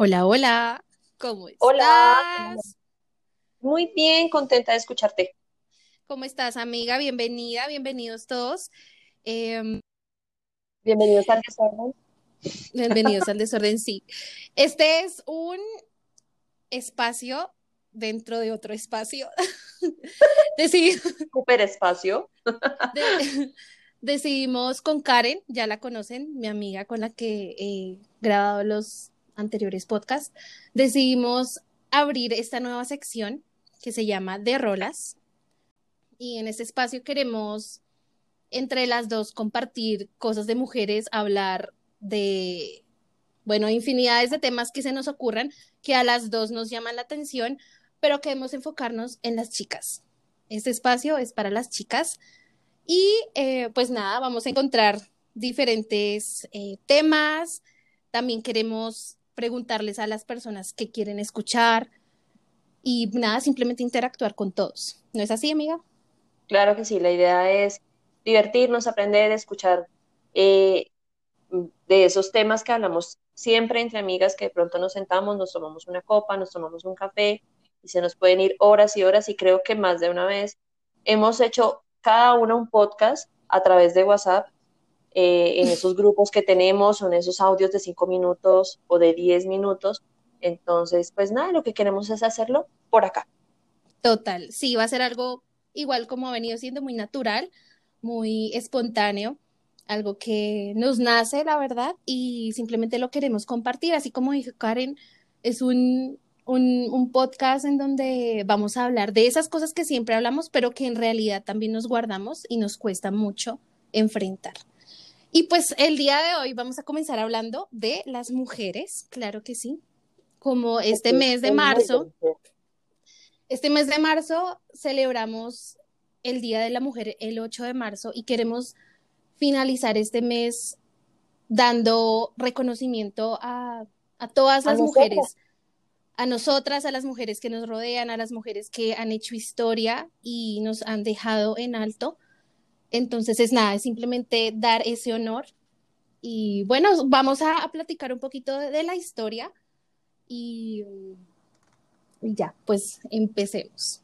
Hola, hola, ¿cómo estás? Hola, muy bien, contenta de escucharte. ¿Cómo estás, amiga? Bienvenida, bienvenidos todos. Em, Bienvenidos al desorden. bienvenidos al desorden, sí. Este es un espacio dentro de otro espacio. Decidimos, Super espacio. de- decidimos con Karen, ya la conocen, mi amiga con la que he grabado los anteriores podcasts, decidimos abrir esta nueva sección que se llama De Rolas. Y en este espacio queremos entre las dos compartir cosas de mujeres, hablar de, bueno, infinidades de temas que se nos ocurran, que a las dos nos llaman la atención, pero queremos enfocarnos en las chicas. Este espacio es para las chicas y eh, pues nada, vamos a encontrar diferentes eh, temas. También queremos preguntarles a las personas que quieren escuchar y nada, simplemente interactuar con todos. ¿No es así, amiga? Claro que sí, la idea es divertirnos, aprender, escuchar eh, de esos temas que hablamos siempre entre amigas, que de pronto nos sentamos, nos tomamos una copa, nos tomamos un café y se nos pueden ir horas y horas y creo que más de una vez hemos hecho cada una un podcast a través de WhatsApp eh, en esos grupos que tenemos o en esos audios de cinco minutos o de diez minutos. Entonces, pues nada, lo que queremos es hacerlo por acá. Total, sí, va a ser algo igual como ha venido siendo muy natural, muy espontáneo, algo que nos nace, la verdad, y simplemente lo queremos compartir. Así como dijo Karen, es un, un, un podcast en donde vamos a hablar de esas cosas que siempre hablamos, pero que en realidad también nos guardamos y nos cuesta mucho enfrentar. Y pues el día de hoy vamos a comenzar hablando de las mujeres, claro que sí, como este mes de marzo. Este mes de marzo celebramos el Día de la Mujer el 8 de marzo y queremos finalizar este mes dando reconocimiento a, a todas A las nosotras. mujeres, a nosotras, a las mujeres que nos rodean, a las mujeres que han hecho historia y nos han dejado en alto. Entonces es nada, es simplemente dar ese honor. Y bueno, vamos a, platicar un poquito de, la historia y, ya, pues empecemos.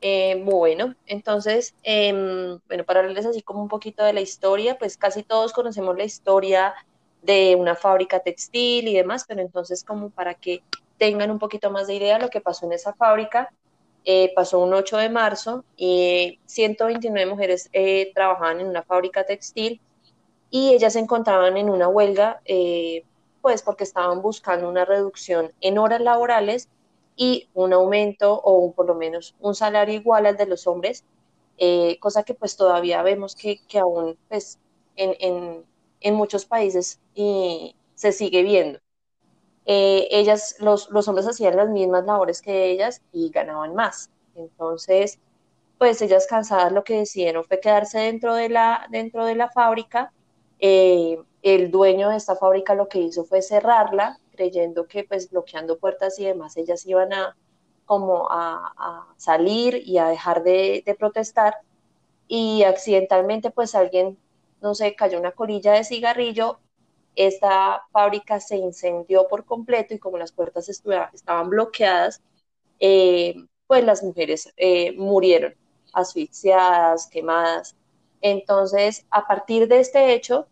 Eh, bueno, entonces, em, bueno, para hablarles así como un poquito de la historia, pues casi todos conocemos la historia de una fábrica textil y demás, pero entonces como para que tengan un poquito más de idea de lo que pasó en esa fábrica, eh, pasó un 8 de marzo y 129 mujeres eh, trabajaban en una fábrica textil y ellas se encontraban en una huelga, eh, pues porque estaban buscando una reducción en horas laborales y un aumento o un- por lo menos un salario igual al de los hombres, eh, cosa que pues todavía vemos que, que aún pues en, en, en muchos países y se sigue viendo. Eh, ellas, los, los hombres hacían las mismas labores que ellas y ganaban más. Entonces, pues ellas cansadas lo que decidieron fue quedarse dentro de la, dentro de la fábrica. Eh, el dueño de esta fábrica lo que hizo fue cerrarla, creyendo que pues bloqueando puertas y demás ellas iban a como a, salir y a dejar de, de protestar y accidentalmente pues alguien, no sé, cayó una colilla de cigarrillo, esta fábrica se incendió por completo y como las puertas estaban bloqueadas, eh, pues las mujeres eh, murieron asfixiadas, quemadas. Entonces, a partir de este hecho,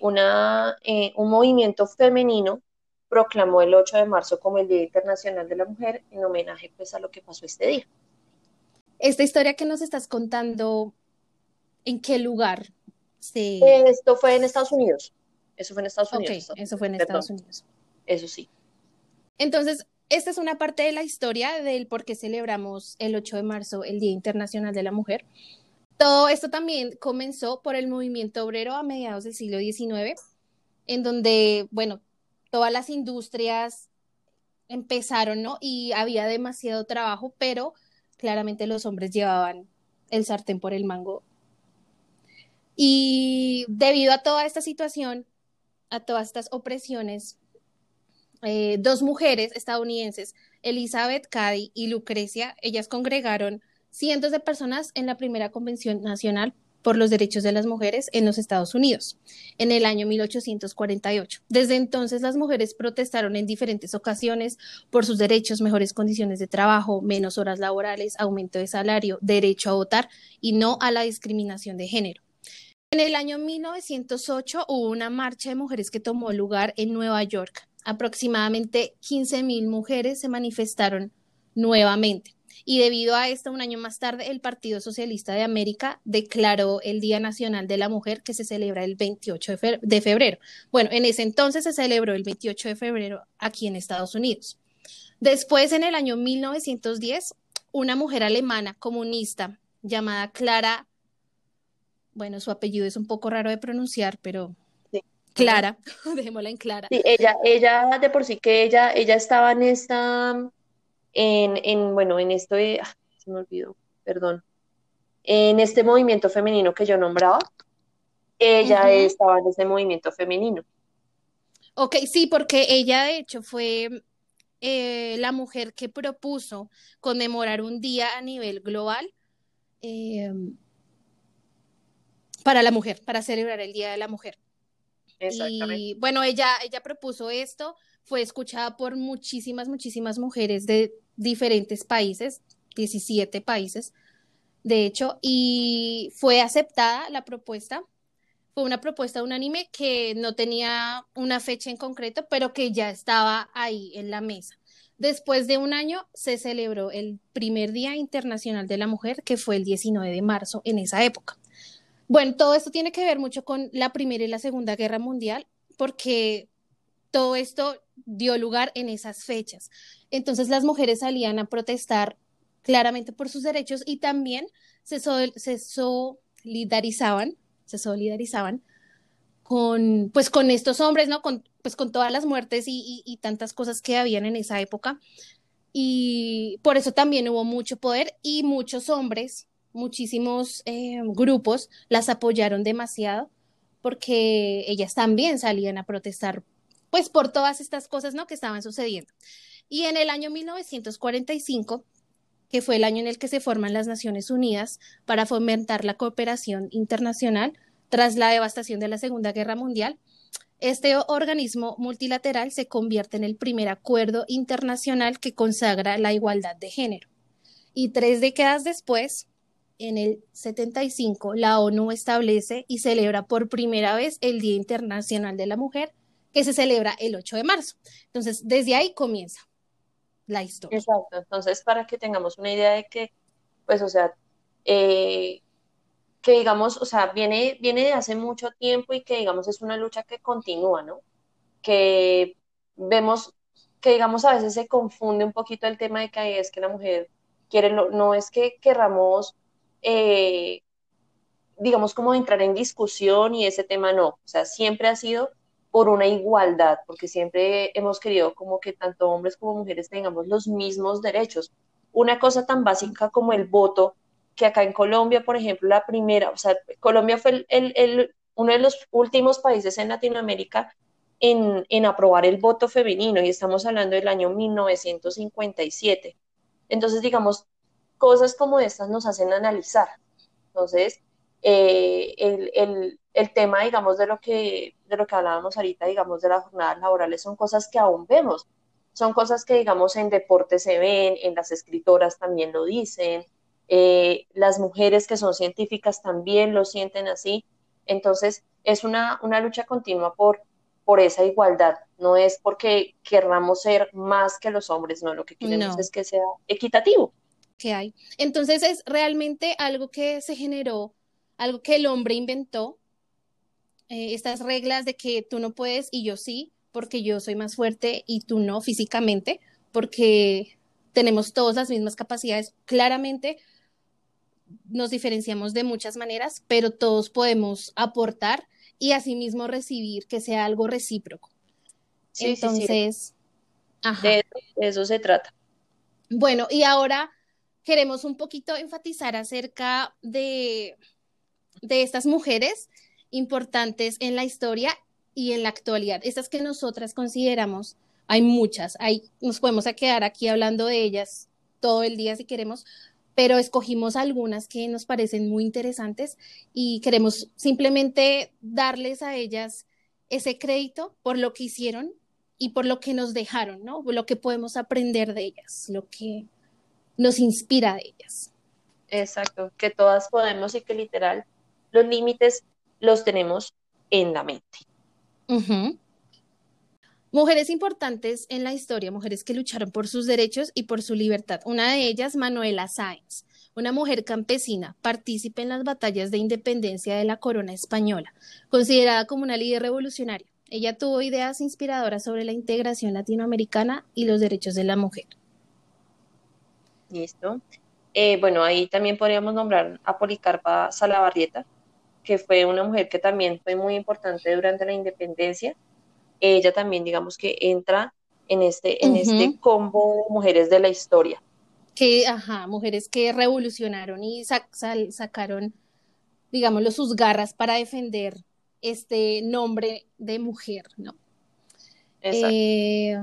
una, eh, un movimiento femenino proclamó el 8 de marzo como el Día Internacional de la Mujer en homenaje pues a lo que pasó este día. Esta historia que nos estás contando, ¿en qué lugar se... Esto fue en Estados Unidos. Eso fue en Estados Unidos. eso fue en Perdón, Estados Unidos. eso sí. Entonces, esta es una parte de la historia del por qué celebramos el 8 de marzo, el Día Internacional de la Mujer. Todo esto también comenzó por el movimiento obrero a mediados del siglo XIX, en donde, bueno, todas las industrias empezaron, ¿no? Y había demasiado trabajo, pero claramente los hombres llevaban el sartén por el mango. Y debido a toda esta situación, a todas estas opresiones, eh, dos mujeres estadounidenses, Elizabeth Cady y Lucrecia, ellas congregaron cientos de personas en la primera convención nacional por los derechos de las mujeres en los Estados Unidos en el año 1848. Desde entonces las mujeres protestaron en diferentes ocasiones por sus derechos, mejores condiciones de trabajo, menos horas laborales, aumento de salario, derecho a votar y no a la discriminación de género. En el año 1908 hubo una marcha de mujeres que tomó lugar en Nueva York. Aproximadamente 15.000 mujeres se manifestaron nuevamente. Y debido a esto, un año más tarde, el Partido Socialista de América declaró el Día Nacional de la Mujer que se celebra el 28 de febrero. Bueno, en ese entonces se celebró el 28 de febrero aquí en Estados Unidos. Después, en el año 1910, una mujer alemana comunista llamada Clara, bueno, su apellido es un poco raro de pronunciar, pero Clara, dejémosla en Clara. Sí, ella, ella de por sí que ella, ella estaba en esta en, bueno, en esto de, ah, se me olvidó, perdón, en este movimiento femenino que yo nombraba, ella estaba en ese movimiento femenino. Ok, sí, porque ella de hecho fue eh, la mujer que propuso conmemorar un día a nivel global em, para la mujer, para celebrar el Día de la Mujer. Y bueno, ella, ella propuso esto, fue escuchada por muchísimas, muchísimas mujeres de diferentes países, 17 países, de hecho, y fue aceptada la propuesta. Fue una propuesta unánime que no tenía una fecha en concreto, pero que ya estaba ahí en la mesa. Después de un año se celebró el primer Día Internacional de la Mujer, que fue el 19 de marzo en esa época. Bueno, todo esto tiene que ver mucho con la Primera y la Segunda Guerra Mundial, porque todo esto dio lugar en esas fechas. Entonces las mujeres salían a protestar claramente por sus derechos y también se, solidarizaban, se solidarizaban con, pues, con estos hombres, ¿no? Con, pues con todas las muertes y, tantas cosas que habían en esa época. Y por eso también hubo mucho poder y muchos hombres, muchísimos eh, grupos las apoyaron demasiado porque ellas también salían a protestar pues por todas estas cosas, ¿no? Que estaban sucediendo. Y en el año 1945, que fue el año en el que se forman las Naciones Unidas para fomentar la cooperación internacional tras la devastación de la Segunda Guerra Mundial, este organismo multilateral se convierte en el primer acuerdo internacional que consagra la igualdad de género. Y tres décadas después, en el 75, la ONU establece y celebra por primera vez el Día Internacional de la Mujer, que se celebra el 8 de marzo. Entonces, desde ahí comienza la historia. Exacto, entonces para que tengamos una idea de que, pues, o sea, eh, que digamos, o sea, viene, viene de hace mucho tiempo y que digamos es una lucha que continúa, ¿no? Que vemos que digamos a veces se confunde un poquito el tema de que es que la mujer quiere, no, es que querramos, eh, digamos, como entrar en discusión y ese tema no, o sea, siempre ha sido por una igualdad, porque siempre hemos querido como que tanto hombres como mujeres tengamos los mismos derechos. Una cosa tan básica como el voto, que acá en Colombia, por ejemplo, la primera, o sea, Colombia fue el, uno de los últimos países en Latinoamérica en, en, aprobar el voto femenino y estamos hablando del año 1957. Entonces, digamos, cosas como estas nos hacen analizar. Entonces, eh, el, el, el, tema, digamos, de lo, que, de lo que hablábamos ahorita, digamos, de las jornadas laborales, son cosas que aún vemos. Son cosas que, digamos, en deporte se ven, en las escritoras también lo dicen, eh, las mujeres que son científicas también lo sienten así. Entonces, es una, una lucha continua por, por esa igualdad. No es porque querramos ser más que los hombres, no, lo que queremos es que sea equitativo. Que hay. Entonces, es realmente algo que se generó algo que el hombre inventó, eh, estas reglas de que tú no puedes y yo sí, porque yo soy más fuerte y tú no físicamente, porque tenemos todas las mismas capacidades. Claramente nos diferenciamos de muchas maneras, pero todos podemos aportar y asimismo recibir que sea algo recíproco. Entonces, de eso se trata. Bueno, y ahora queremos un poquito enfatizar acerca de de estas mujeres importantes en la historia y en la actualidad. Estas que nosotras consideramos, hay muchas, hay, nos podemos quedar aquí hablando de ellas todo el día si queremos, pero escogimos algunas que nos parecen muy interesantes y queremos simplemente darles a ellas ese crédito por lo que hicieron y por lo que nos dejaron, ¿no? Lo que podemos aprender de ellas, lo que nos inspira de ellas. Exacto, que todas podemos y que literal los límites los tenemos en la mente. Mujeres importantes en la historia, mujeres que lucharon por sus derechos y por su libertad. Una de ellas, Manuela Sáenz, una mujer campesina, partícipe en las batallas de independencia de la corona española, considerada como una líder revolucionaria. Ella tuvo ideas inspiradoras sobre la integración latinoamericana y los derechos de la mujer. Listo. Eh, bueno, ahí también podríamos nombrar a Policarpa Salabarrieta, que fue una mujer que también fue muy importante durante la independencia ella también, digamos que entra en este, en este combo de mujeres de la historia. Que, ajá, mujeres que revolucionaron y sacaron, digámoslo, sus garras para defender este nombre de mujer, ¿no? Eh,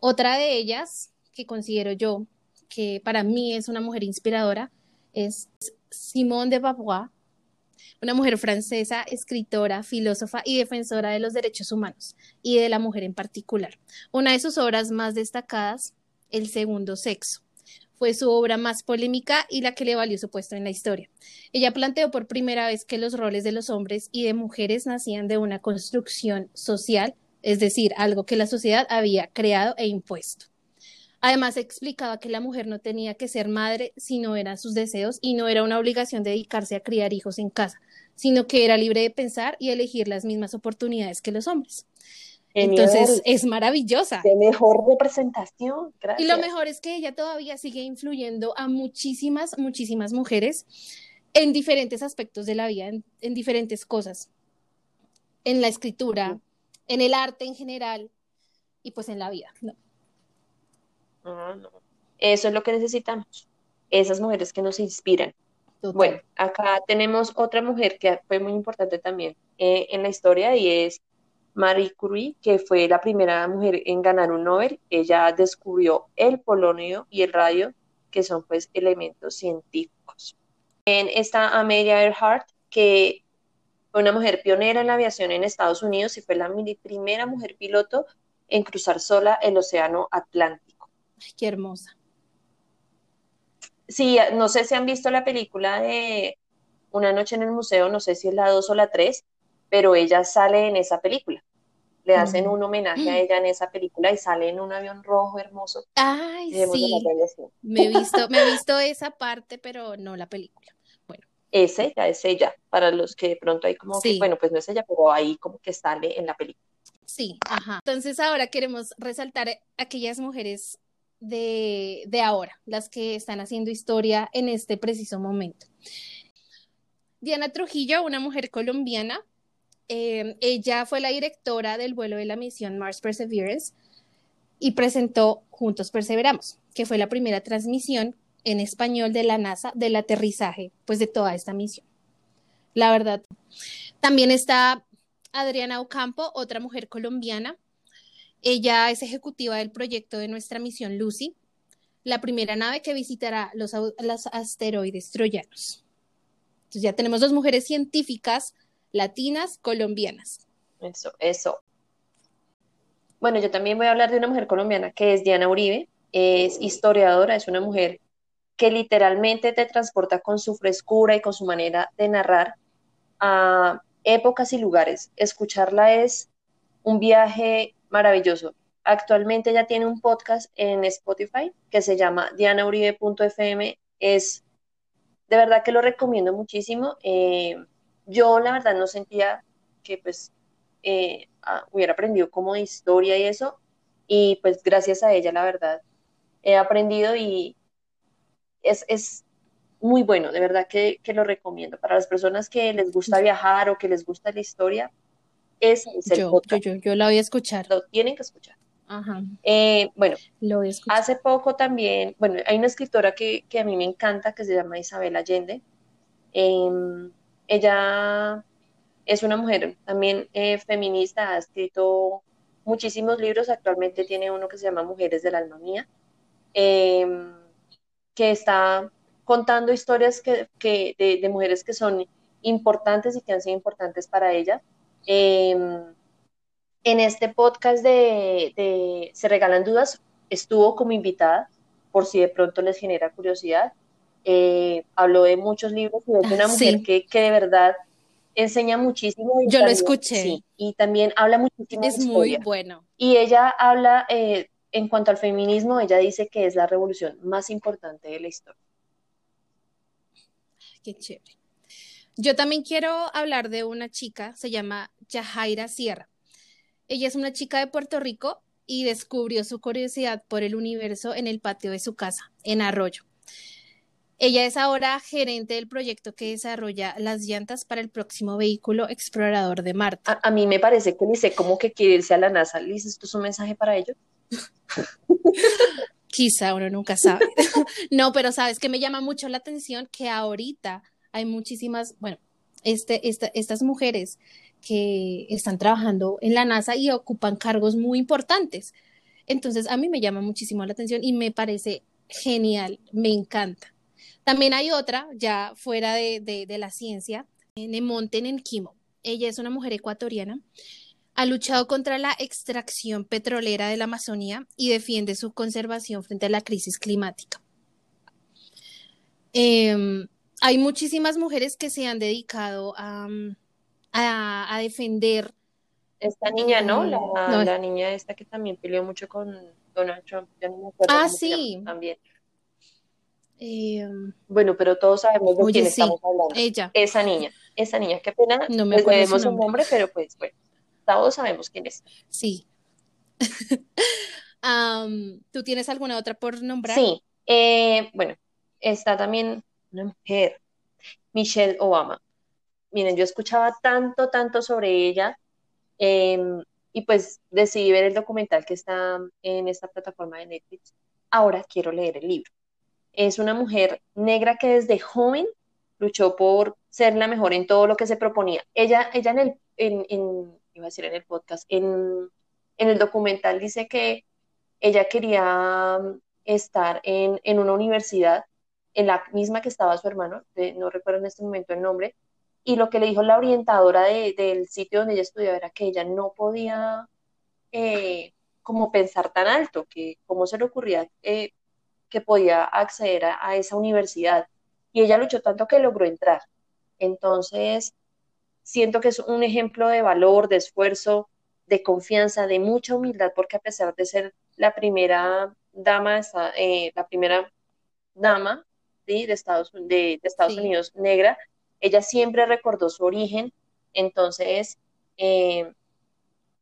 otra de ellas, que considero yo que para mí es una mujer inspiradora, es Simone de Beauvoir, una mujer francesa, escritora, filósofa y defensora de los derechos humanos y de la mujer en particular. Una de sus obras más destacadas, El segundo sexo, fue su obra más polémica y la que le valió su puesto en la historia. Ella planteó por primera vez que los roles de los hombres y de mujeres nacían de una construcción social, es decir, algo que la sociedad había creado e impuesto. Además, explicaba que la mujer no tenía que ser madre si no eran sus deseos y no era una obligación dedicarse a criar hijos en casa, sino que era libre de pensar y elegir las mismas oportunidades que los hombres. Entonces es maravillosa. De mejor representación. Y lo mejor es que ella todavía sigue influyendo a muchísimas, muchísimas mujeres en diferentes aspectos de la vida, en, diferentes cosas, en la escritura, en el arte en general y pues en la vida. Eso es lo que necesitamos. Esas mujeres que nos inspiran. Bueno, acá tenemos otra mujer que fue muy importante también eh, en la historia y es Marie Curie, que fue la primera mujer en ganar un Nobel. Ella descubrió el polonio y el radio, que son pues elementos científicos. En esta Amelia Earhart, que fue una mujer pionera en la aviación en Estados Unidos y fue la primera mujer piloto en cruzar sola el Océano Atlántico. Ay, qué hermosa. Sí, no sé si han visto la película de Una noche en el museo, no sé si es la 2 o la 3, pero ella sale en esa película. Le hacen un homenaje a ella en esa película y sale en un avión rojo hermoso. Ay, sí. Me he visto, me he visto esa parte, pero no la película. Bueno. Es ella, es ella. Para los que de pronto hay como que, bueno, pues no es ella, pero ahí como que sale en la película. Sí, ajá. Entonces ahora queremos resaltar aquellas mujeres de, ahora, las que están haciendo historia en este preciso momento. Diana Trujillo, una mujer colombiana, eh, ella fue la directora del vuelo de la misión Mars Perseverance y presentó Juntos Perseveramos, que fue la primera transmisión en español de la NASA del aterrizaje, pues de toda esta misión. La verdad. También está Adriana Ocampo, otra mujer colombiana, ella es ejecutiva del proyecto de nuestra misión Lucy, la primera nave que visitará los, asteroides troyanos. Entonces ya tenemos dos mujeres científicas latinas colombianas. Eso, eso. Bueno, yo también voy a hablar de una mujer colombiana que es Diana Uribe, es historiadora, es una mujer que literalmente te transporta con su frescura y con su manera de narrar a épocas y lugares. Escucharla es un viaje maravilloso. Actualmente ya tiene un podcast en Spotify que se llama dianauribe.fm. Es de verdad que lo recomiendo muchísimo. Eh, yo la verdad no sentía que pues eh, hubiera aprendido como de historia y eso. Y pues gracias a ella, la verdad, he aprendido y es, es muy bueno, de verdad que, que, lo recomiendo. Para las personas que les gusta viajar o que les gusta la historia, es el yo, Yo, la voy a escuchar. Lo tienen que escuchar. Eh, bueno, lo voy a escuchar. hace poco también, bueno, hay una escritora que, a mí me encanta que se llama Isabel Allende. Em, ella es una mujer también eh, feminista, ha escrito muchísimos libros, actualmente tiene uno que se llama Mujeres del Alma Mía, em, que está contando historias que, de, mujeres que son importantes y que han sido importantes para ella. Em, en este podcast de, Se Regalan Dudas estuvo como invitada, por si de pronto les genera curiosidad. Eh, habló de muchos libros y es una mujer que, de verdad enseña muchísimo. Yo lo escuché. y también habla muchísimo. Es muy bueno. Y ella habla, eh, en cuanto al feminismo, ella dice que es la revolución más importante de la historia. Qué chévere. Yo también quiero hablar de una chica, se llama Yajaira Sierra. Ella es una chica de Puerto Rico y descubrió su curiosidad por el universo en el patio de su casa, en Arroyo. Ella es ahora gerente del proyecto que desarrolla las llantas para el próximo vehículo explorador de Marte. A, mí me parece que dice como que quiere irse a la NASA. ¿Liz, esto es un mensaje para ellos? Quizá uno nunca sabe. no, pero sabes que me llama mucho la atención que ahorita hay muchísimas, bueno, este, estas mujeres que están trabajando en la NASA y ocupan cargos muy importantes. Entonces, a mí me llama muchísimo la atención y me parece genial, me encanta. También hay otra, ya fuera de, de, la ciencia, Nemonten en Kimo. Ella es una mujer ecuatoriana ha luchado contra la extracción petrolera de la Amazonía y defiende su conservación frente a la crisis climática. Em, hay muchísimas mujeres que se han dedicado a, a, defender. Esta niña, ¿no? La, la, niña esta que también peleó mucho con Donald Trump. ah, sí. También. Em, bueno, pero todos sabemos de quién estamos hablando. Ella. Esa niña, esa niña, qué pena. No me acuerdo su nombre, pero pues bueno todos sabemos quién es. Sí. ¿Tú tienes alguna otra por nombrar? Sí. Eh, bueno, está también una mujer, Michelle Obama. Miren, yo escuchaba tanto, tanto sobre ella em, y pues decidí ver el documental que está en esta plataforma de Netflix. Ahora quiero leer el libro. Es una mujer negra que desde joven luchó por ser la mejor en todo lo que se proponía. Ella, ella en, el, en iba a decir en el podcast, en, el documental dice que ella quería mm, estar en, una universidad, en la misma que estaba su hermano, no recuerdo en este momento el nombre, y lo que le dijo la orientadora del sitio donde ella estudiaba era que ella no podía eh, como pensar tan alto, que cómo se le ocurría eh, que podía acceder a, a, esa universidad. Y ella luchó tanto que logró entrar. Entonces, siento que es un ejemplo de valor, de esfuerzo, de confianza, de mucha humildad, porque a pesar de ser la primera dama, eh, la primera dama de Estados, de, Estados Unidos negra, ella siempre recordó su origen, entonces, eh,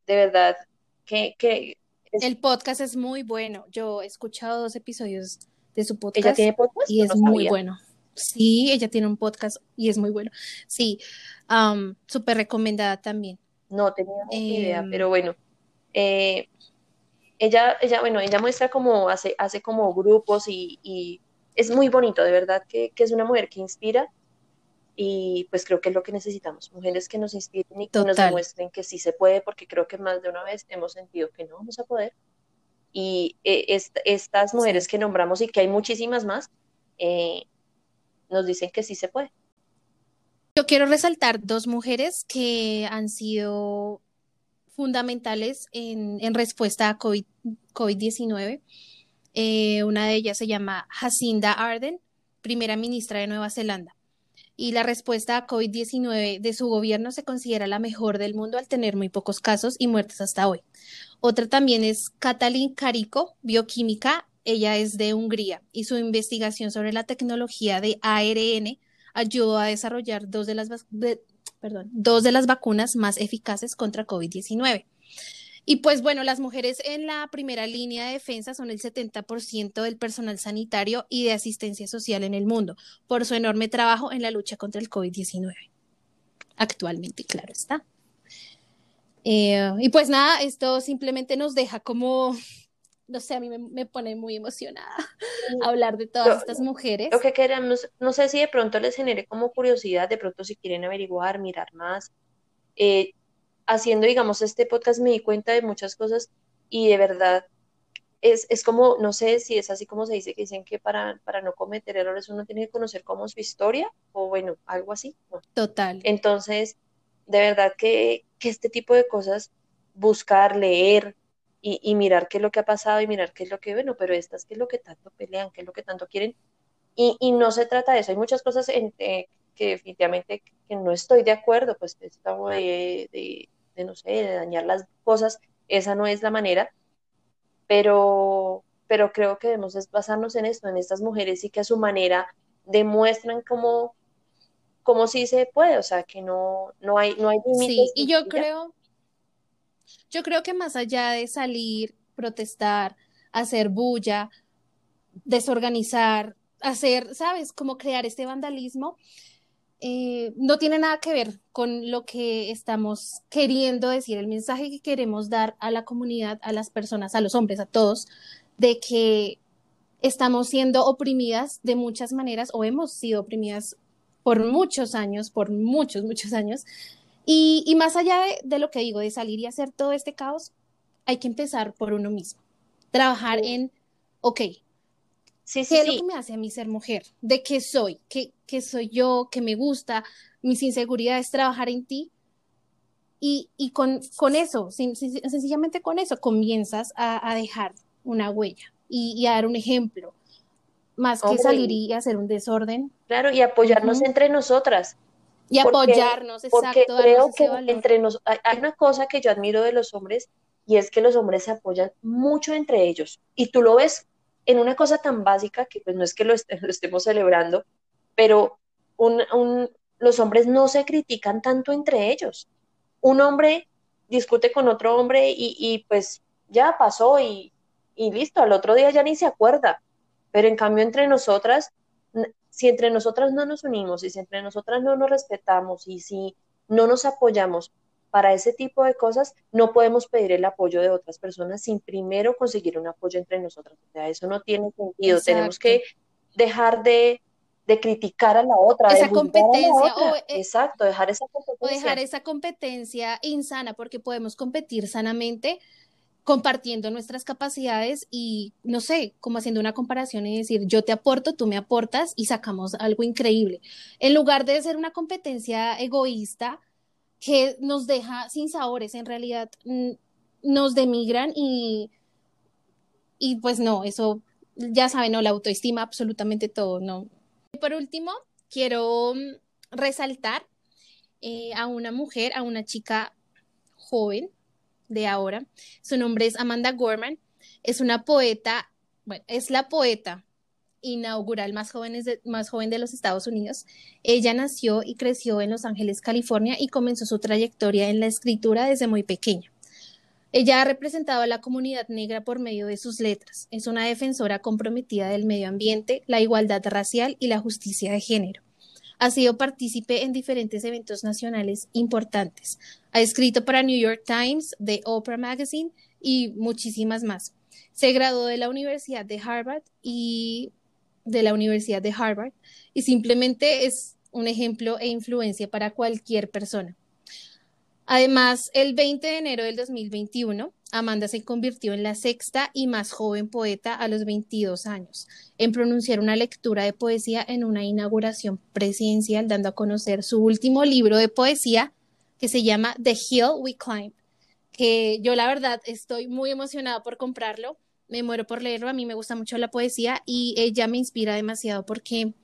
de verdad, que... El podcast es muy bueno, yo he escuchado dos episodios de su podcast. ¿Ella tiene podcast? Y es muy bueno. Sí, ella tiene un podcast y es muy bueno. Sí, súper recomendada también. No tenía idea, em, pero bueno. Eh, ella, ella, bueno, ella muestra como hace, hace como grupos y, es muy bonito, de verdad, que, es una mujer que inspira y pues creo que es lo que necesitamos, mujeres que nos inspiren y que nos demuestren que sí se puede, porque creo que más de una vez hemos sentido que no vamos a poder. Y eh, estas mujeres que nombramos y que hay muchísimas más, eh, nos dicen que sí se puede. Yo quiero resaltar dos mujeres que han sido fundamentales en, respuesta a COVID-19. Eh, una de ellas se llama Jacinda Arden, primera ministra de Nueva Zelanda. Y la respuesta a COVID-19 de su gobierno se considera la mejor del mundo al tener muy pocos casos y muertes hasta hoy. Otra también es Katalin Kariko, bioquímica ella es de Hungría y su investigación sobre la tecnología de ARN ayudó a desarrollar dos de las, dos de las vacunas más eficaces contra COVID-19. Y pues bueno, las mujeres en la primera línea de defensa son el 70% del personal sanitario y de asistencia social en el mundo, por su enorme trabajo en la lucha contra el COVID-19. Actualmente, claro está. Eh, y pues nada, esto simplemente nos deja como no sé, a mí me, pone muy emocionada hablar de todas estas mujeres. Lo que queremos, no sé si de pronto les genere como curiosidad, de pronto si quieren averiguar, mirar más. Eh, haciendo, digamos, este podcast me di cuenta de muchas cosas y de verdad es, es, como, no sé si es así como se dice, que dicen que para, para no cometer errores uno tiene que conocer como su historia, o bueno, algo así. Total. Entonces, de verdad que, que, este tipo de cosas, buscar, leer y, y, mirar qué es lo que ha pasado y mirar qué es lo que, bueno, pero estas, qué es lo que tanto pelean, qué es lo que tanto quieren. Y, y no se trata de eso, hay muchas cosas en, eh, que definitivamente que no estoy de acuerdo, pues estamos de, de, de, no sé, de dañar las cosas, esa no es la manera, pero, pero creo que debemos basarnos en esto, en estas mujeres y que a su manera demuestran cómo, cómo sí se puede, o sea, que no, no hay, no hay límites. Sí, y yo creo, yo creo que más allá de salir, protestar, hacer bulla, desorganizar, hacer, ¿sabes? Como crear este vandalismo, eh, no tiene nada que ver con lo que estamos queriendo decir, el mensaje que queremos dar a la comunidad, a las personas, a los hombres, a todos, de que estamos siendo oprimidas de muchas maneras o hemos sido oprimidas por muchos años, por muchos, muchos años. Y, y más allá de, de, lo que digo, de salir y hacer todo este caos, hay que empezar por uno mismo. Trabajar en, ok, Sí, sí, ¿Qué es sí. lo que me hace a mí ser mujer? ¿De qué soy? ¿Qué, qué soy yo? ¿Qué me gusta? Mis inseguridades, trabajar en ti. Y, y con, con eso, sencillamente con eso, comienzas a, a dejar una huella y, y, a dar un ejemplo, más que Hombre, salir y hacer un desorden. Claro, y apoyarnos Ujú. entre nosotras. Y Porque, apoyarnos, porque exacto, creo darnos que entre nos, hay, hay una cosa que yo admiro de los hombres y es que los hombres se apoyan mucho entre ellos. Y tú lo ves en una cosa tan básica que pues no es que lo, est lo estemos celebrando, pero un, un, los hombres no se critican tanto entre ellos. Un hombre discute con otro hombre y, y pues ya pasó y, y, listo, al otro día ya ni se acuerda. Pero en cambio entre nosotras, si entre nosotras no nos unimos y si entre nosotras no nos respetamos y si no nos apoyamos para ese tipo de cosas, no podemos pedir el apoyo de otras personas sin primero conseguir un apoyo entre nosotras. O sea, eso no tiene sentido. Exacto. Tenemos que dejar de, de, criticar a la otra, esa de competencia. A la otra. O, eh, Exacto, dejar esa competencia. O dejar esa competencia insana, porque podemos competir sanamente compartiendo nuestras capacidades y, no sé, como haciendo una comparación y decir, yo te aporto, tú me aportas y sacamos algo increíble. En lugar de ser una competencia egoísta que nos deja sin sabores, en realidad nos demigran y, y pues no, eso ya saben, no, la autoestima, absolutamente todo, no. Por último, quiero resaltar eh, a una mujer, a una chica joven, de ahora. Su nombre es Amanda Gorman. Es una poeta, bueno, es la poeta inaugural más, jóvenes de, más joven de los Estados Unidos. Ella nació y creció en Los Ángeles, California, y comenzó su trayectoria en la escritura desde muy pequeña. Ella ha representado a la comunidad negra por medio de sus letras. Es una defensora comprometida del medio ambiente, la igualdad racial y la justicia de género. Ha sido partícipe en diferentes eventos nacionales importantes. Ha escrito para New York Times, The Oprah Magazine y muchísimas más. Se graduó de la Universidad de Harvard y de la Universidad de Harvard y simplemente es un ejemplo e influencia para cualquier persona. Además, el 20 de enero del 2021, Amanda se convirtió en la sexta y más joven poeta a los 22 años en pronunciar una lectura de poesía en una inauguración presidencial, dando a conocer su último libro de poesía que se llama The Hill We Climb, que yo la verdad estoy muy emocionada por comprarlo, me muero por leerlo, a mí me gusta mucho la poesía y ella me inspira demasiado porque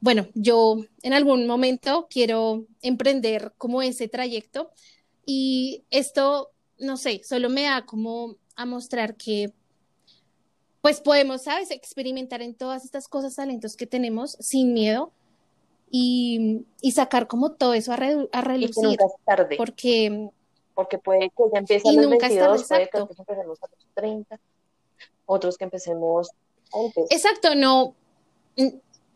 bueno, yo en algún momento quiero emprender como ese trayecto y esto, no sé, solo me da como a mostrar que pues podemos, ¿sabes?, experimentar en todas estas cosas, talentos que tenemos sin miedo y, y sacar como todo eso a, re, a relucir. Y que nunca es tarde. Porque, porque puede que ya empiece a y los nunca 22, es tarde, puede que empecemos a los 30, otros que empecemos antes. Exacto, no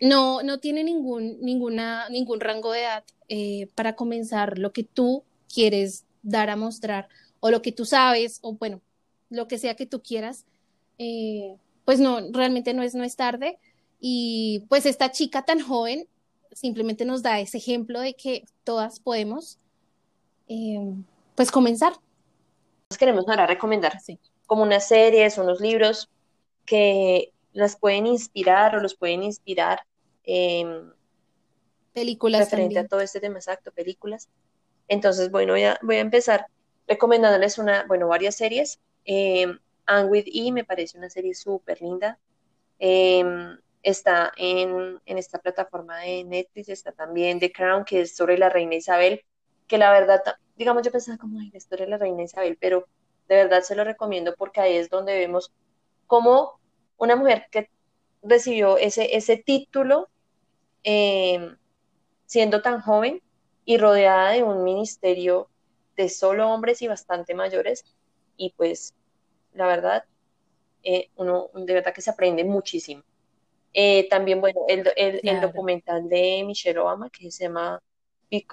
no, no tiene ningún, ninguna, ningún rango de edad eh, para comenzar lo que tú quieres dar a mostrar o lo que tú sabes o bueno, lo que sea que tú quieras, eh, pues no, realmente no es, no es tarde. Y pues esta chica tan joven simplemente nos da ese ejemplo de que todas podemos eh, pues comenzar. Nos queremos ahora recomendar Sí. como unas series, unos libros que las pueden inspirar o los pueden inspirar. Eh, películas referente a todo este tema exacto, películas. Entonces, bueno, voy a, voy a empezar recomendándoles una, bueno, varias series. Eh, Anne with E me parece una serie súper linda. Em, está en, en, esta plataforma de Netflix, está también The Crown, que es sobre la reina Isabel, que la verdad, digamos, yo pensaba como, ay, la historia de la reina Isabel, pero de verdad se lo recomiendo porque ahí es donde vemos cómo una mujer que recibió ese, ese título eh, siendo tan joven y rodeada de un ministerio de solo hombres y bastante mayores, y pues la verdad, eh, uno de verdad que se aprende muchísimo. Eh, también, bueno, el, el, documental de Michelle Obama que se llama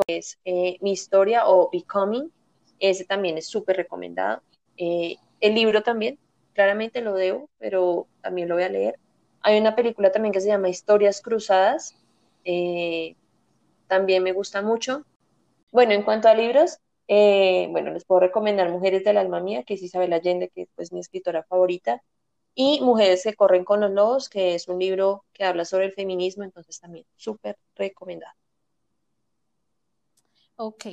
es, eh, Mi historia o Becoming, ese también es súper recomendado. el libro también, claramente lo debo, pero también lo voy a leer. Hay una película también que se llama Historias Cruzadas, también me gusta mucho. Bueno, en cuanto a libros, eh, bueno, les puedo recomendar Mujeres del Alma Mía, que es Isabel Allende, que es pues, mi escritora favorita, y Mujeres que corren con los lobos, que es un libro que habla sobre el feminismo, entonces también súper recomendado. Ok.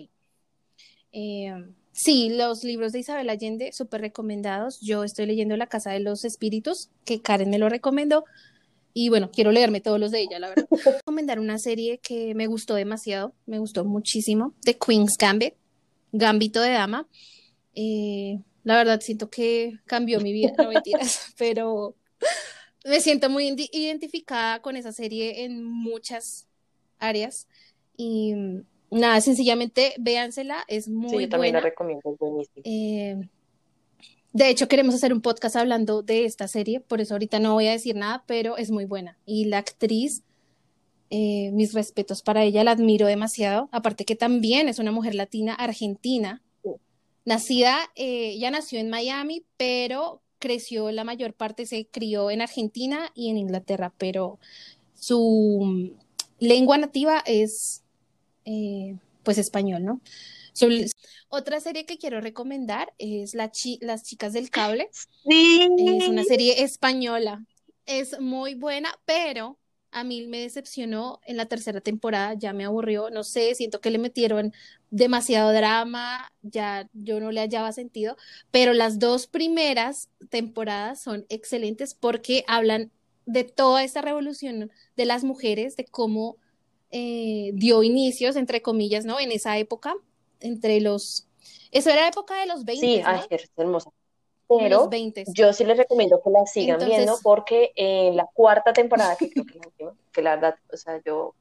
Eh, sí, los libros de Isabel Allende, súper recomendados. Yo estoy leyendo La Casa de los Espíritus, que Karen me lo recomendó. Y bueno, quiero leerme todos los de ella, la verdad. Voy a recomendar una serie que me gustó demasiado, me gustó muchísimo, The Queen's Gambit, Gambito de Dama. Eh, la verdad, siento que cambió mi vida, no mentiras, pero me siento muy identificada con esa serie en muchas áreas. Y nada, sencillamente véansela, es muy sí, yo también la recomiendo, es buenísima. Eh, de hecho, queremos hacer un podcast hablando de esta serie, por eso ahorita no voy a decir nada, pero es muy buena. Y la actriz, eh, mis respetos para ella, la admiro demasiado. Aparte que también es una mujer latina argentina, nacida, eh, ya nació en Miami, pero creció la mayor parte, se crió en Argentina y en Inglaterra, pero su lengua nativa es eh, pues español, ¿no? Otra serie que quiero recomendar es la Las Chicas del Cable. Sí. Es una serie española. Es muy buena, pero a mí me decepcionó en la tercera temporada, ya me aburrió, no sé, siento que le metieron demasiado drama, ya yo no le hallaba sentido, pero las dos primeras temporadas son excelentes porque hablan de toda esta revolución de las mujeres, de cómo eh, dio inicios, entre comillas, ¿no? En esa época entre los... Eso era la época de los 20. Sí, ¿no? es hermosa. Pero yo sí les recomiendo que la sigan viendo porque en la cuarta temporada, que creo que la última, que la verdad, o sea, yo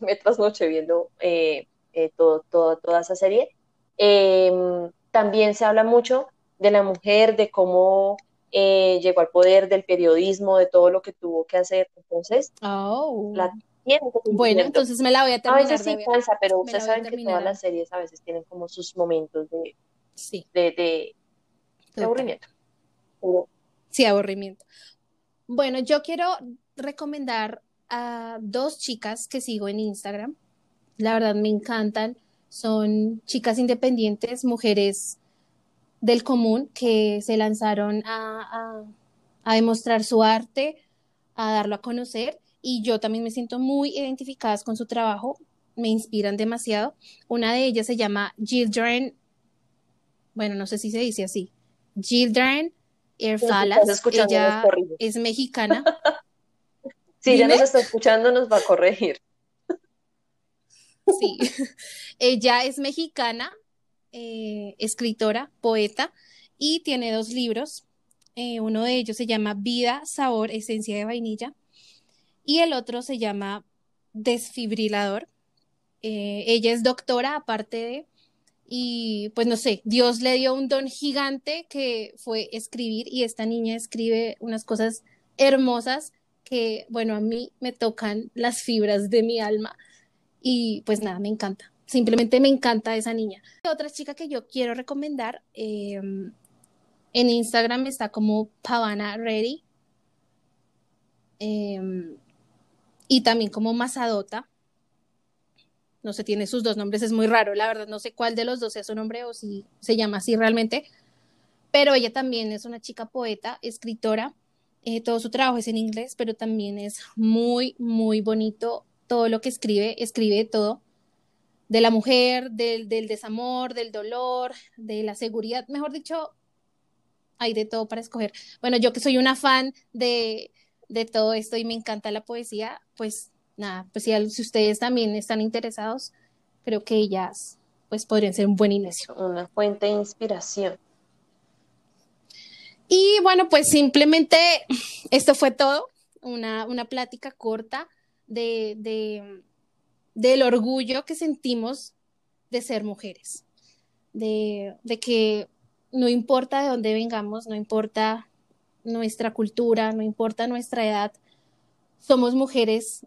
me trasnoché viendo eh, eh, todo, todo, toda esa serie, em, también se habla mucho de la mujer, de cómo eh, llegó al poder, del periodismo, de todo lo que tuvo que hacer. Entonces, oh. la bueno, entonces me la voy a terminar. A veces sí cansa, pero ustedes saben que todas las series a veces tienen como sus momentos de, sí. de, aburrimiento. Sí, aburrimiento. Bueno, yo quiero recomendar a dos chicas que sigo en Instagram. La verdad me encantan. Son chicas independientes, mujeres del común que se lanzaron a, a demostrar su arte, a darlo a conocer y yo también me siento muy identificada con su trabajo, me inspiran demasiado. Una de ellas se llama Gildren, bueno, no sé si se dice así, Gildren Erfalas, ella es mexicana. Si ya nos está escuchando, nos va a corregir. Sí, ella es mexicana, eh, escritora, poeta, y tiene dos libros. Eh, uno de ellos se llama Vida, Sabor, Esencia de Vainilla, y el otro se llama desfibrilador. Eh, ella es doctora aparte de, y pues no sé, Dios le dio un don gigante que fue escribir y esta niña escribe unas cosas hermosas que, bueno, a mí me tocan las fibras de mi alma y pues nada, me encanta. Simplemente me encanta esa niña. Otra chica que yo quiero recomendar em, en Instagram está como Pavana Ready. Em, y también como Mazadota. No se tiene sus dos nombres, es muy raro, la verdad no sé cuál de los dos sea su nombre o si se llama así realmente, pero ella también es una chica poeta, escritora, eh, todo su trabajo es en inglés, pero también es muy, muy bonito todo lo que escribe, escribe todo, de la mujer, del, del desamor, del dolor, de la seguridad, mejor dicho, hay de todo para escoger. Bueno, yo que soy una fan de, de todo esto y me encanta la poesía, pues nada, pues si, si ustedes también están interesados, creo que ellas pues podrían ser un buen inicio. Una fuente de inspiración. Y bueno, pues simplemente esto fue todo, una, una plática corta de, de, del orgullo que sentimos de ser mujeres, de, de que no importa de dónde vengamos, no importa nuestra cultura, no importa nuestra edad, somos mujeres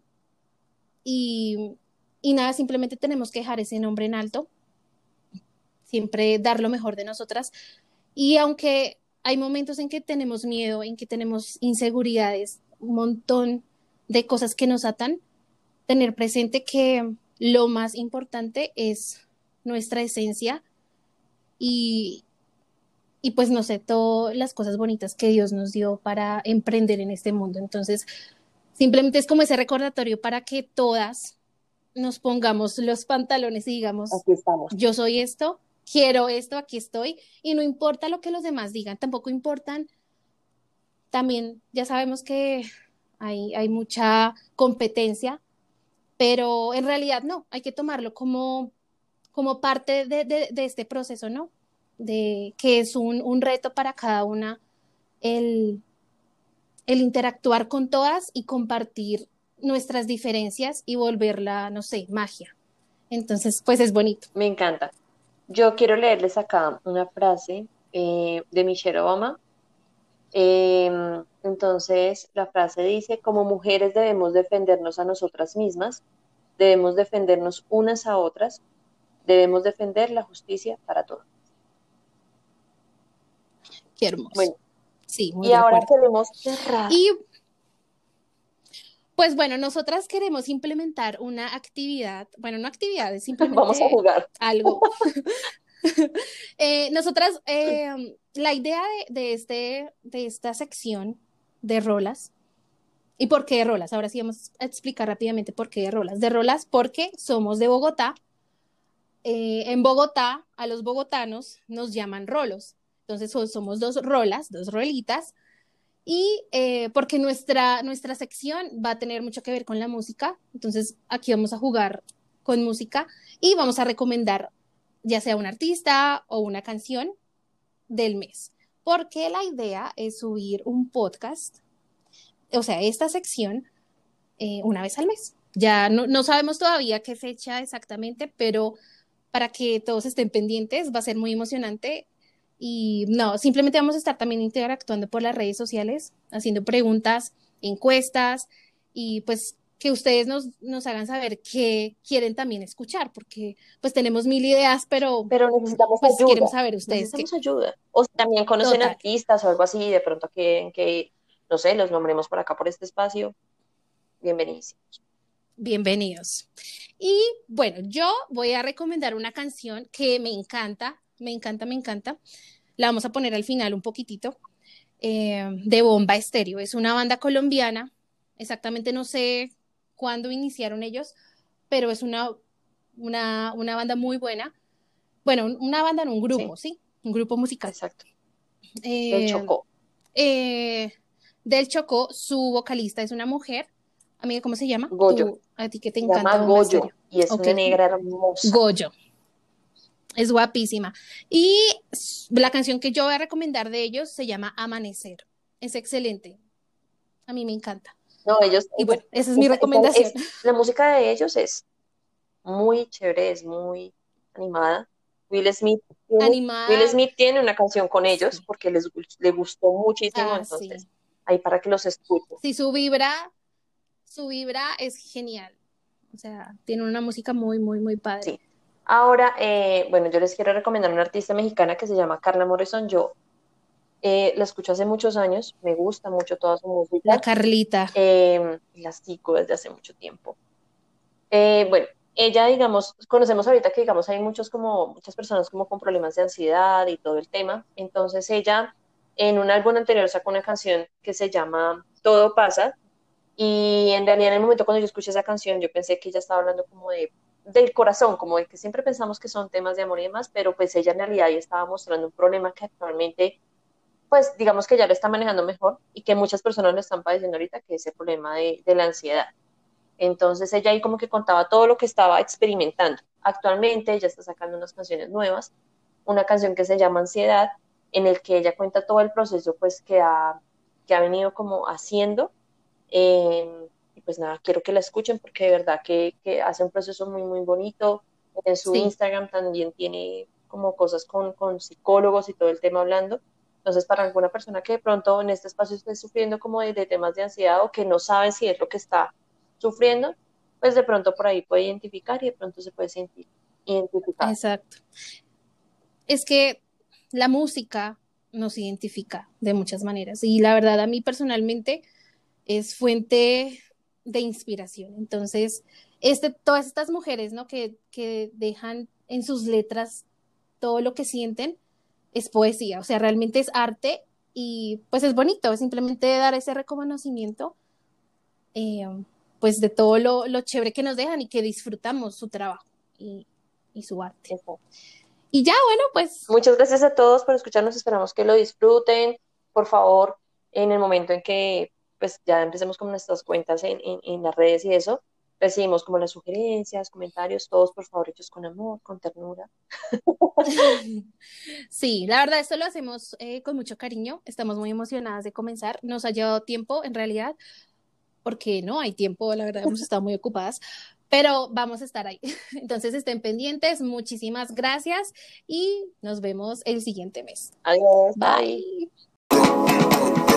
y, y nada, simplemente tenemos que dejar ese nombre en alto, siempre dar lo mejor de nosotras. Y aunque hay momentos en que tenemos miedo, en que tenemos inseguridades, un montón de cosas que nos atan, tener presente que lo más importante es nuestra esencia y, y pues no sé, todas las cosas bonitas que Dios nos dio para emprender en este mundo. Entonces, simplemente es como ese recordatorio para que todas nos pongamos los pantalones y digamos, aquí estamos. yo soy esto, quiero esto, aquí estoy, y no importa lo que los demás digan, tampoco importan, también ya sabemos que hay, hay mucha competencia, pero en realidad no, hay que tomarlo como, como parte de, de, de este proceso, ¿no? De que es un, un reto para cada una el, el interactuar con todas y compartir nuestras diferencias y volverla, no sé, magia. Entonces, pues es bonito. Me encanta. Yo quiero leerles acá una frase eh, de Michelle Obama. Eh, entonces, la frase dice, como mujeres debemos defendernos a nosotras mismas, debemos defendernos unas a otras, debemos defender la justicia para todos. Qué hermoso. Bueno, sí, muy y de ahora queremos cerrar. Y pues bueno, nosotras queremos implementar una actividad, bueno, no actividad, es simplemente Vamos a jugar. algo. Eh, nosotras, eh, la idea de, de este, de esta sección de rolas, ¿y por qué de rolas? Ahora sí vamos a explicar rápidamente por qué de rolas. De rolas porque somos de Bogotá. Eh, en Bogotá, a los bogotanos nos llaman rolos. Entonces so- somos dos rolas, dos rolitas. Y eh, porque nuestra, nuestra sección va a tener mucho que ver con la música. Entonces aquí vamos a jugar con música y vamos a recomendar ya sea un artista o una canción del mes. Porque la idea es subir un podcast, o sea, esta sección, eh, una vez al mes. Ya no, no sabemos todavía qué fecha exactamente, pero para que todos estén pendientes, va a ser muy emocionante. Y no, simplemente vamos a estar también interactuando por las redes sociales, haciendo preguntas, encuestas y pues que ustedes nos, nos hagan saber qué quieren también escuchar, porque pues tenemos mil ideas, pero Pero necesitamos pues ayuda. queremos saber ustedes. Necesitamos ayuda. O si también conocen Total. artistas o algo así, de pronto que, que, no sé, los nombremos por acá, por este espacio. Bienvenidos. Bienvenidos. Y bueno, yo voy a recomendar una canción que me encanta, me encanta, me encanta. La vamos a poner al final un poquitito, eh, de Bomba Estéreo. Es una banda colombiana, exactamente no sé cuándo iniciaron ellos, pero es una, una, una banda muy buena. Bueno, una banda en un grupo, ¿sí? Un grupo musical. Exacto. Eh, Del Chocó. eh, del Chocó, su vocalista es una mujer. Amiga, ¿cómo se llama? Goyo. Tú- a ti que te Se encanta llama Goyo y es una negra hermosa. Goyo. Es guapísima. Y la canción que yo voy a recomendar de ellos se llama Amanecer. Es excelente. A mí me encanta. No, ellos, Y bueno, esa es mi recomendación. es- la música de ellos es muy chévere, es muy animada. Will Smith, Animada. Will Smith tiene una canción con ellos Sí. porque les, gu- le gustó muchísimo, Ah, entonces sí. ahí para que los escuchen. Sí, su vibra, su vibra es genial. O sea, tiene una música muy, muy, muy padre. Sí. Ahora, eh, bueno, yo les quiero recomendar una artista mexicana que se llama Carla Morrison. Yo eh, la escucho hace muchos años, me gusta mucho toda su música. La Carlita. Eh, la sigo desde hace mucho tiempo. Eh, bueno, ella, digamos, conocemos ahorita que, digamos, hay muchos como, muchas personas como con problemas de ansiedad y todo el tema. Entonces ella, en un álbum anterior sacó una canción que se llama Todo pasa. Y en realidad en el momento cuando yo escuché esa canción, yo pensé que ella estaba hablando como de del corazón, como de que siempre pensamos que son temas de amor y demás, pero pues ella en realidad ya estaba mostrando un problema que actualmente, pues digamos que ya lo está manejando mejor y que muchas personas lo están padeciendo ahorita, que es el problema de, la ansiedad. Entonces ella ahí como que contaba todo lo que estaba experimentando. Actualmente ella está sacando unas canciones nuevas, una canción que se llama Ansiedad, en el que ella cuenta todo el proceso pues que ha, que ha venido como haciendo. Eh, pues nada, quiero que la escuchen porque de verdad que, que hace un proceso muy, muy bonito. En su Instagram también tiene como cosas con, con psicólogos y todo el tema hablando. Entonces, para alguna persona que de pronto en este espacio esté sufriendo como de, de, temas de ansiedad o que no sabe si es lo que está sufriendo, pues de pronto por ahí puede identificar y de pronto se puede sentir identificado. Exacto. Es que la música nos identifica de muchas maneras y la verdad a mí personalmente es fuente de inspiración. Entonces, este, todas estas mujeres, ¿no? Que, que dejan en sus letras todo lo que sienten, es poesía, o sea, realmente es arte y pues es bonito, es simplemente dar ese reconocimiento eh, pues de todo lo, lo, chévere que nos dejan y que disfrutamos su trabajo y, y su arte. Y ya, bueno, pues. Muchas gracias a todos por escucharnos, esperamos que lo disfruten. Por favor, en el momento en que pues ya empecemos con nuestras cuentas en, en, en las redes y eso, recibimos como las sugerencias, comentarios, todos por favor hechos con amor, con ternura. Sí, la verdad, esto lo hacemos eh, con mucho cariño, estamos muy emocionadas de comenzar, nos ha llevado tiempo en realidad, porque no hay tiempo, la verdad, hemos estado muy ocupadas, pero vamos a estar ahí. Entonces estén pendientes, muchísimas gracias y nos vemos el siguiente mes. Adiós, bye. bye.